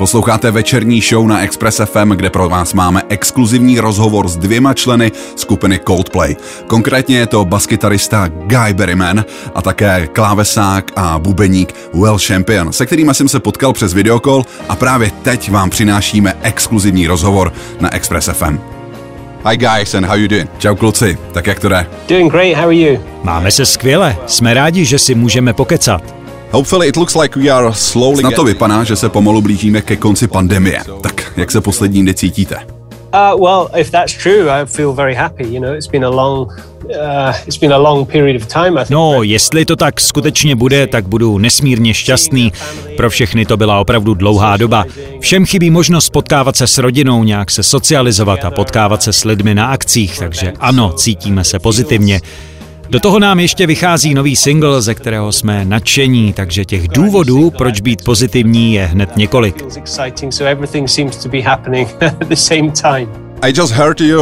Posloucháte večerní show na Express FM, kde pro vás máme exkluzivní rozhovor s dvěma členy skupiny Coldplay. Konkrétně je to baskytarista Guy Berryman a také klávesák a bubeník Well Champion, se kterými jsem se potkal přes videokol a právě teď vám přinášíme exkluzivní rozhovor na Express FM. Hi guys and how you doing? Čau kluci, tak jak to jde? Doing great, how are you? Máme se skvěle, jsme rádi, že si můžeme pokecat. Hopefully it looks like we are slowly Na to vypadá, že se pomalu blížíme ke konci pandemie. Tak jak se poslední dny cítíte? Uh, well, if that's true, I feel very happy. You know, it's been a long Uh, no, jestli to tak skutečně bude, tak budu nesmírně šťastný. Pro všechny to byla opravdu dlouhá doba. Všem chybí možnost potkávat se s rodinou, nějak se socializovat a potkávat se s lidmi na akcích, takže ano, cítíme se pozitivně. Do toho nám ještě vychází nový single, ze kterého jsme nadšení, takže těch důvodů, proč být pozitivní, je hned několik.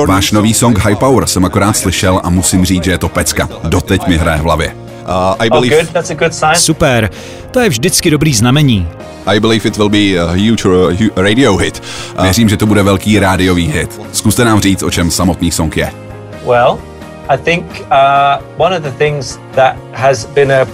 Váš nový song High Power jsem akorát slyšel a musím říct, že je to pecka. Doteď mi hraje v hlavě. Uh, I believe... oh, good. That's a good sign. Super, to je vždycky dobrý znamení. I believe it will be a huge uh, radio hit. Uh, Věřím, že to bude velký rádiový hit. Zkuste nám říct, o čem samotný song je. Well, I think uh, one of the things that has been a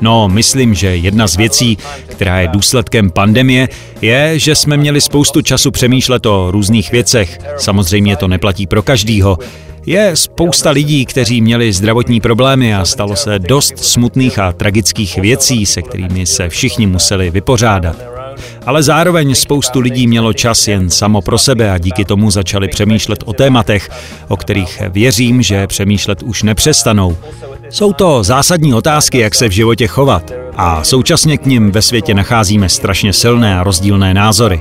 No, myslím, že jedna z věcí, která je důsledkem pandemie, je, že jsme měli spoustu času přemýšlet o různých věcech. Samozřejmě to neplatí pro každýho. Je spousta lidí, kteří měli zdravotní problémy a stalo se dost smutných a tragických věcí, se kterými se všichni museli vypořádat. Ale zároveň spoustu lidí mělo čas jen samo pro sebe a díky tomu začali přemýšlet o tématech, o kterých věřím, že přemýšlet už nepřestanou. Jsou to zásadní otázky, jak se v životě chovat a současně k nim ve světě nacházíme strašně silné a rozdílné názory.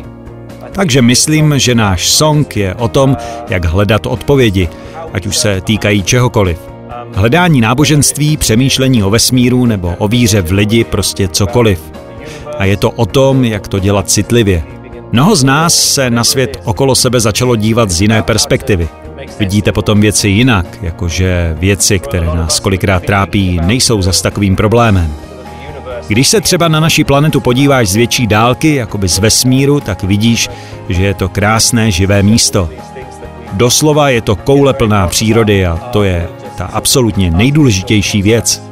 Takže myslím, že náš song je o tom, jak hledat odpovědi, ať už se týkají čehokoliv. Hledání náboženství, přemýšlení o vesmíru nebo o víře v lidi, prostě cokoliv. A je to o tom, jak to dělat citlivě. Mnoho z nás se na svět okolo sebe začalo dívat z jiné perspektivy. Vidíte potom věci jinak, jakože věci, které nás kolikrát trápí, nejsou zas takovým problémem. Když se třeba na naši planetu podíváš z větší dálky, jakoby z vesmíru, tak vidíš, že je to krásné živé místo. Doslova je to koule plná přírody a to je ta absolutně nejdůležitější věc.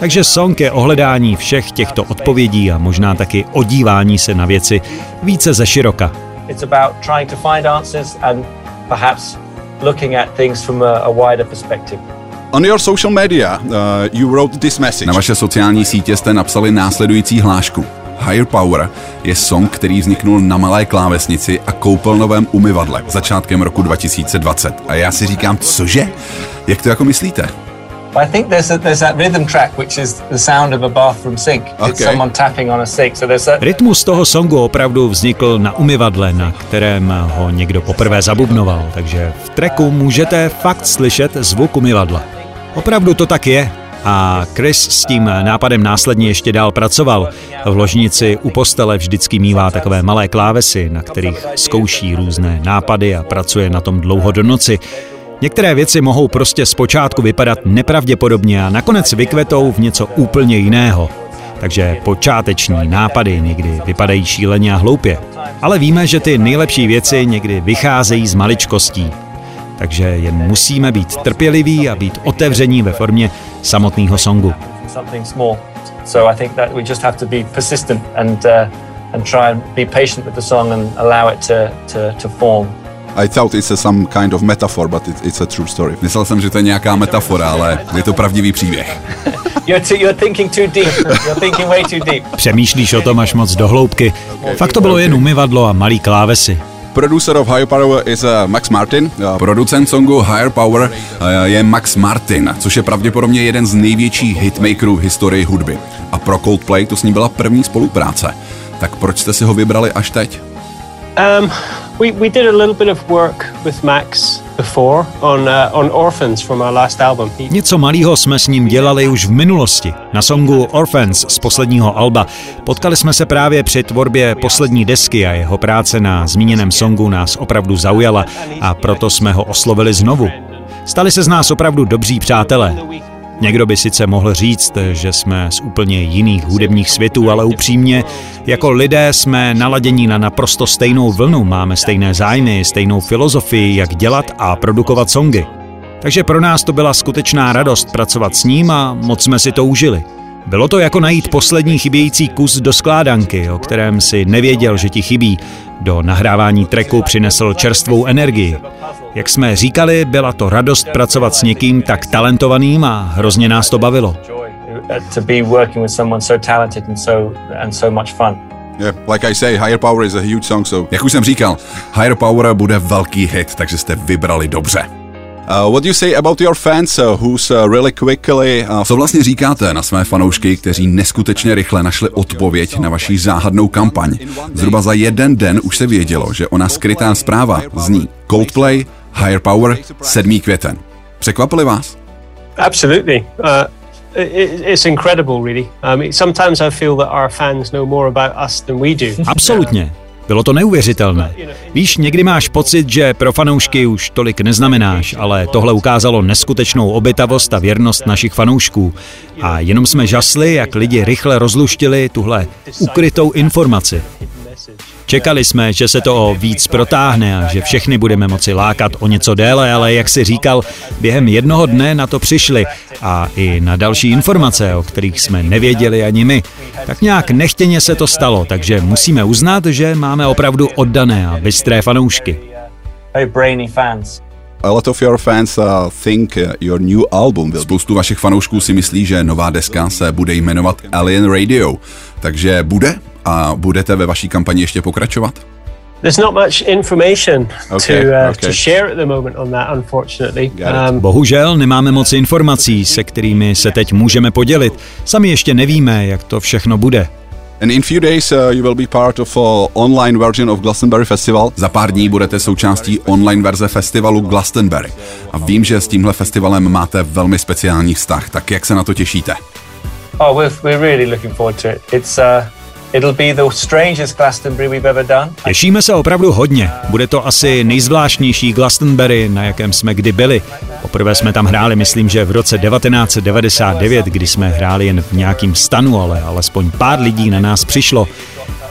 Takže song je ohledání všech těchto odpovědí a možná taky odívání se na věci více ze široka. It's about trying to find answers and perhaps looking at things from a, a wider perspective. On your social media, uh, you wrote this message. Na vaše sociální sítě jste napsali následující hlášku. Higher Power je song, který vzniknul na malé klávesnici a koupelnovém umyvadle začátkem roku 2020. A já si říkám, cože? Jak to jako myslíte? I think there's a, there's that rhythm track which is the sound of a bathroom sink. Okay. It's someone tapping on a sink. So there's a... Rytmus toho songu opravdu vznikl na umyvadle, na kterém ho někdo poprvé zabubnoval, takže v treku můžete fakt slyšet zvuk umyvadla. Opravdu to tak je. A Chris s tím nápadem následně ještě dál pracoval. V ložnici u postele vždycky mívá takové malé klávesy, na kterých zkouší různé nápady a pracuje na tom dlouho do noci. Některé věci mohou prostě zpočátku vypadat nepravděpodobně a nakonec vykvetou v něco úplně jiného. Takže počáteční nápady někdy vypadají šíleně a hloupě. Ale víme, že ty nejlepší věci někdy vycházejí z maličkostí. Takže jen musíme být trpěliví a být otevření ve formě samotného songu. Uh, and try and be patient with the song and allow it to to to form. I thought it's a some kind of metaphor, but it, it's a true story. Myslel jsem, že to je nějaká metafora, ale je to pravdivý příběh. You're, too, you're thinking too deep. You're thinking way too deep. Přemýšlíš o tom až moc do hloubky. Fakt to bylo jen umyvadlo a malý klávesy. Producer of Higher Power is uh, Max Martin. Uh, producent songu Higher Power uh, je Max Martin, což je pravděpodobně jeden z největších hitmakerů v historii hudby. A pro Coldplay to s ním byla první spolupráce. Tak proč jste si ho vybrali až teď? Um, we, we did a little bit of work with Max before on, uh, on Orphans from our last album. Něco malého jsme s ním dělali už v minulosti. Na songu Orphans z posledního alba potkali jsme se právě při tvorbě poslední desky a jeho práce na zmíněném songu nás opravdu zaujala a proto jsme ho oslovili znovu. Stali se z nás opravdu dobří přátelé. Někdo by sice mohl říct, že jsme z úplně jiných hudebních světů, ale upřímně, jako lidé jsme naladění na naprosto stejnou vlnu, máme stejné zájmy, stejnou filozofii, jak dělat a produkovat songy. Takže pro nás to byla skutečná radost pracovat s ním a moc jsme si to užili. Bylo to jako najít poslední chybějící kus do skládanky, o kterém si nevěděl, že ti chybí. Do nahrávání treku přinesl čerstvou energii. Jak jsme říkali, byla to radost pracovat s někým tak talentovaným a hrozně nás to bavilo. Yeah, like I say, Higher Power is a huge song, so... Jak už jsem říkal, Higher Power bude velký hit, takže jste vybrali dobře. Uh, what do you say about your fans uh, who's uh, really quickly... Co vlastně říkáte na své fanoušky, kteří neskutečně rychle našli odpověď na vaši záhadnou kampaň? Zhruba za jeden den už se vědělo, že ona skrytá zpráva zní Coldplay, Higher Power, 7. květen. Překvapili vás? Absolutely. Uh... It's incredible, really. Um, sometimes I feel that our fans know more about us than we do. Absolutně. Bylo to neuvěřitelné. Víš, někdy máš pocit, že pro fanoušky už tolik neznamenáš, ale tohle ukázalo neskutečnou obětavost a věrnost našich fanoušků. A jenom jsme žasli, jak lidi rychle rozluštili tuhle ukrytou informaci. Čekali jsme, že se to o víc protáhne a že všechny budeme moci lákat o něco déle, ale jak si říkal, během jednoho dne na to přišli a i na další informace, o kterých jsme nevěděli ani my. Tak nějak nechtěně se to stalo, takže musíme uznat, že máme opravdu oddané a bystré fanoušky. A lot of your fans think your new album will... Spoustu vašich fanoušků si myslí, že nová deska se bude jmenovat Alien Radio. Takže bude a budete ve vaší kampani ještě pokračovat? There's not much information okay, to, uh, okay. to share at the moment on that, unfortunately. Um, Bohužel nemáme moc informací, se kterými se teď můžeme podělit. Sami ještě nevíme, jak to všechno bude. And in few days uh, you will be part of uh, online version of Glastonbury Festival. Za pár dní budete součástí online verze festivalu Glastonbury. A vím, že s tímhle festivalem máte velmi speciální vztah. Tak jak se na to těšíte? Oh, we're, we're really looking forward to it. It's uh, Těšíme se opravdu hodně. Bude to asi nejzvláštnější Glastonbury, na jakém jsme kdy byli. Poprvé jsme tam hráli, myslím, že v roce 1999, kdy jsme hráli jen v nějakým stanu, ale alespoň pár lidí na nás přišlo.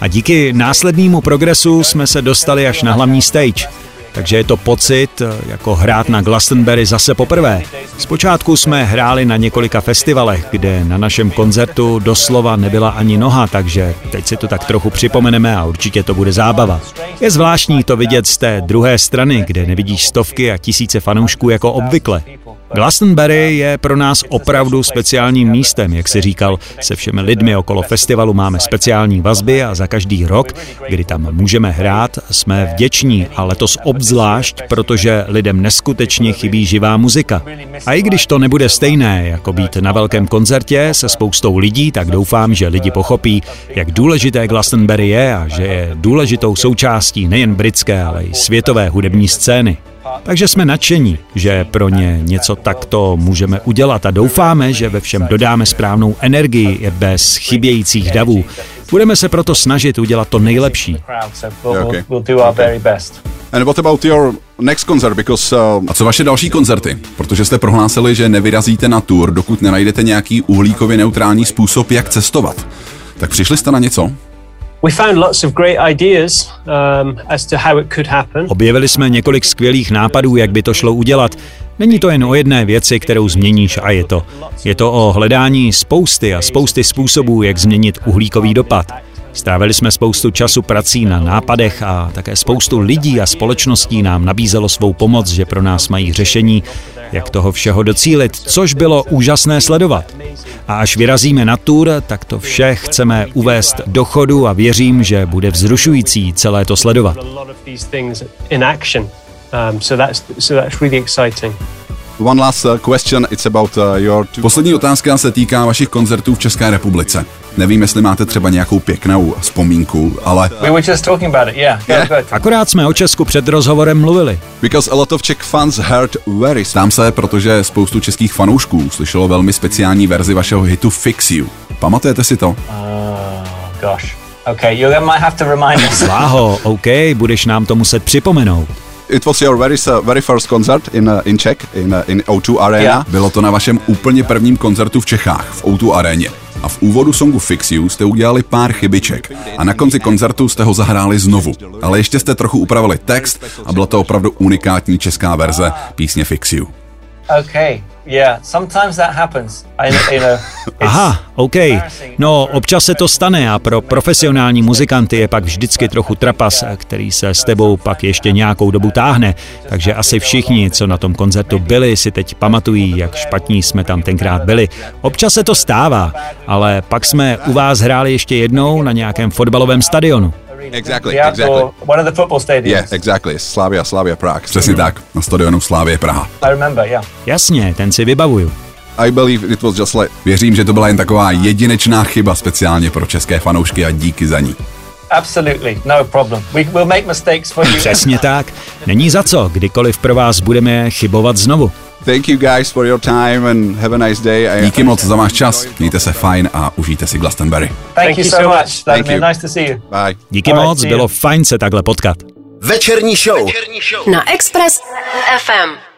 A díky následnému progresu jsme se dostali až na hlavní stage takže je to pocit eh, jako hrát na Glastonbury zase poprvé. Zpočátku jsme hráli na několika festivalech, kde na našem koncertu doslova nebyla ani noha, takže teď si to tak trochu připomeneme a určitě to bude zábava. Je zvláštní to vidět z té druhé strany, kde nevidíš stovky a tisíce fanoušků jako obvykle. Glastonbury je pro nás opravdu speciálním místem, jak si říkal, se všemi lidmi okolo festivalu máme speciální vazby a za každý rok, kdy tam můžeme hrát, jsme vděční a letos obzvlášť, protože lidem neskutečně chybí živá muzika. A i když to nebude stejné, jako být na velkém koncertě se spoustou lidí, tak doufám, že lidi pochopí, jak důležité Glastonbury je a že je důležitou součástí nejen britské, ale i světové hudební scény. Takže jsme nadšení, že pro ně něco takto můžeme udělat a doufáme, že ve všem dodáme správnou energii bez chybějících davů. Budeme se proto snažit udělat to nejlepší. And what about your next concert? Because, uh... A co vaše další koncerty? Protože jste prohlásili, že nevyrazíte na tour, dokud nenajdete nějaký uhlíkově neutrální způsob, jak cestovat. Tak přišli jste na něco? Objevili jsme několik skvělých nápadů, jak by to šlo udělat. Není to jen o jedné věci, kterou změníš a je to. Je to o hledání spousty a spousty způsobů, jak změnit uhlíkový dopad. Strávili jsme spoustu času prací na nápadech a také spoustu lidí a společností nám nabízelo svou pomoc, že pro nás mají řešení, jak toho všeho docílit, což bylo úžasné sledovat. A až vyrazíme na tour, tak to vše chceme uvést do chodu a věřím, že bude vzrušující celé to sledovat. Um, so that's, so that's really exciting. One last uh, question, it's about uh, your... Poslední otázka se týká vašich koncertů v České republice. Nevím, jestli máte třeba nějakou pěknou vzpomínku, ale... We were just talking about it, yeah. yeah. Good. Akorát jsme o Česku před rozhovorem mluvili. Because a lot of Czech fans heard very... Tam se, protože spoustu českých fanoušků slyšelo velmi speciální verzi vašeho hitu Fix You. Pamatujete si to? Uh, gosh. Okay, you might have to remind us. Sláho, OK, budeš nám to muset připomenout. It was your very, uh, very first concert in, uh, in Czech, in, uh, in O2 Arena. Yeah. Bylo to na vašem úplně prvním koncertu v Čechách, v O2 Aréně. A v úvodu songu Fix You jste udělali pár chybiček a na konci koncertu jste ho zahráli znovu. Ale ještě jste trochu upravili text a byla to opravdu unikátní česká verze písně Fix You. Okay. Yeah, sometimes that happens. I, you know, Aha, OK. No, občas se to stane a pro profesionální muzikanty je pak vždycky trochu trapas, který se s tebou pak ještě nějakou dobu táhne. Takže asi všichni, co na tom koncertu byli, si teď pamatují, jak špatní jsme tam tenkrát byli. Občas se to stává, ale pak jsme u vás hráli ještě jednou na nějakém fotbalovém stadionu. Exactly, exactly. One of the football stadiums. Yeah, exactly. Slavia, Slavia Prague. Přesně tak, na stadionu Slavie Praha. I remember, yeah. Jasně, ten si vybavuju. I believe it was just like... Věřím, že to byla jen taková jedinečná chyba speciálně pro české fanoušky a díky za ní. Absolutely, no problem. We will make mistakes for you. Přesně tak. Není za co, kdykoliv pro vás budeme chybovat znovu. Thank you guys for your time and have a nice day. Díky moc za váš čas, mějte se fajn a užijte si Glastonbury. Thank, you so much. Thank you. Nice to see you. Bye. Díky All moc, right, bylo fajn se takhle potkat. Večerní show. Večerní show. Na Express FM.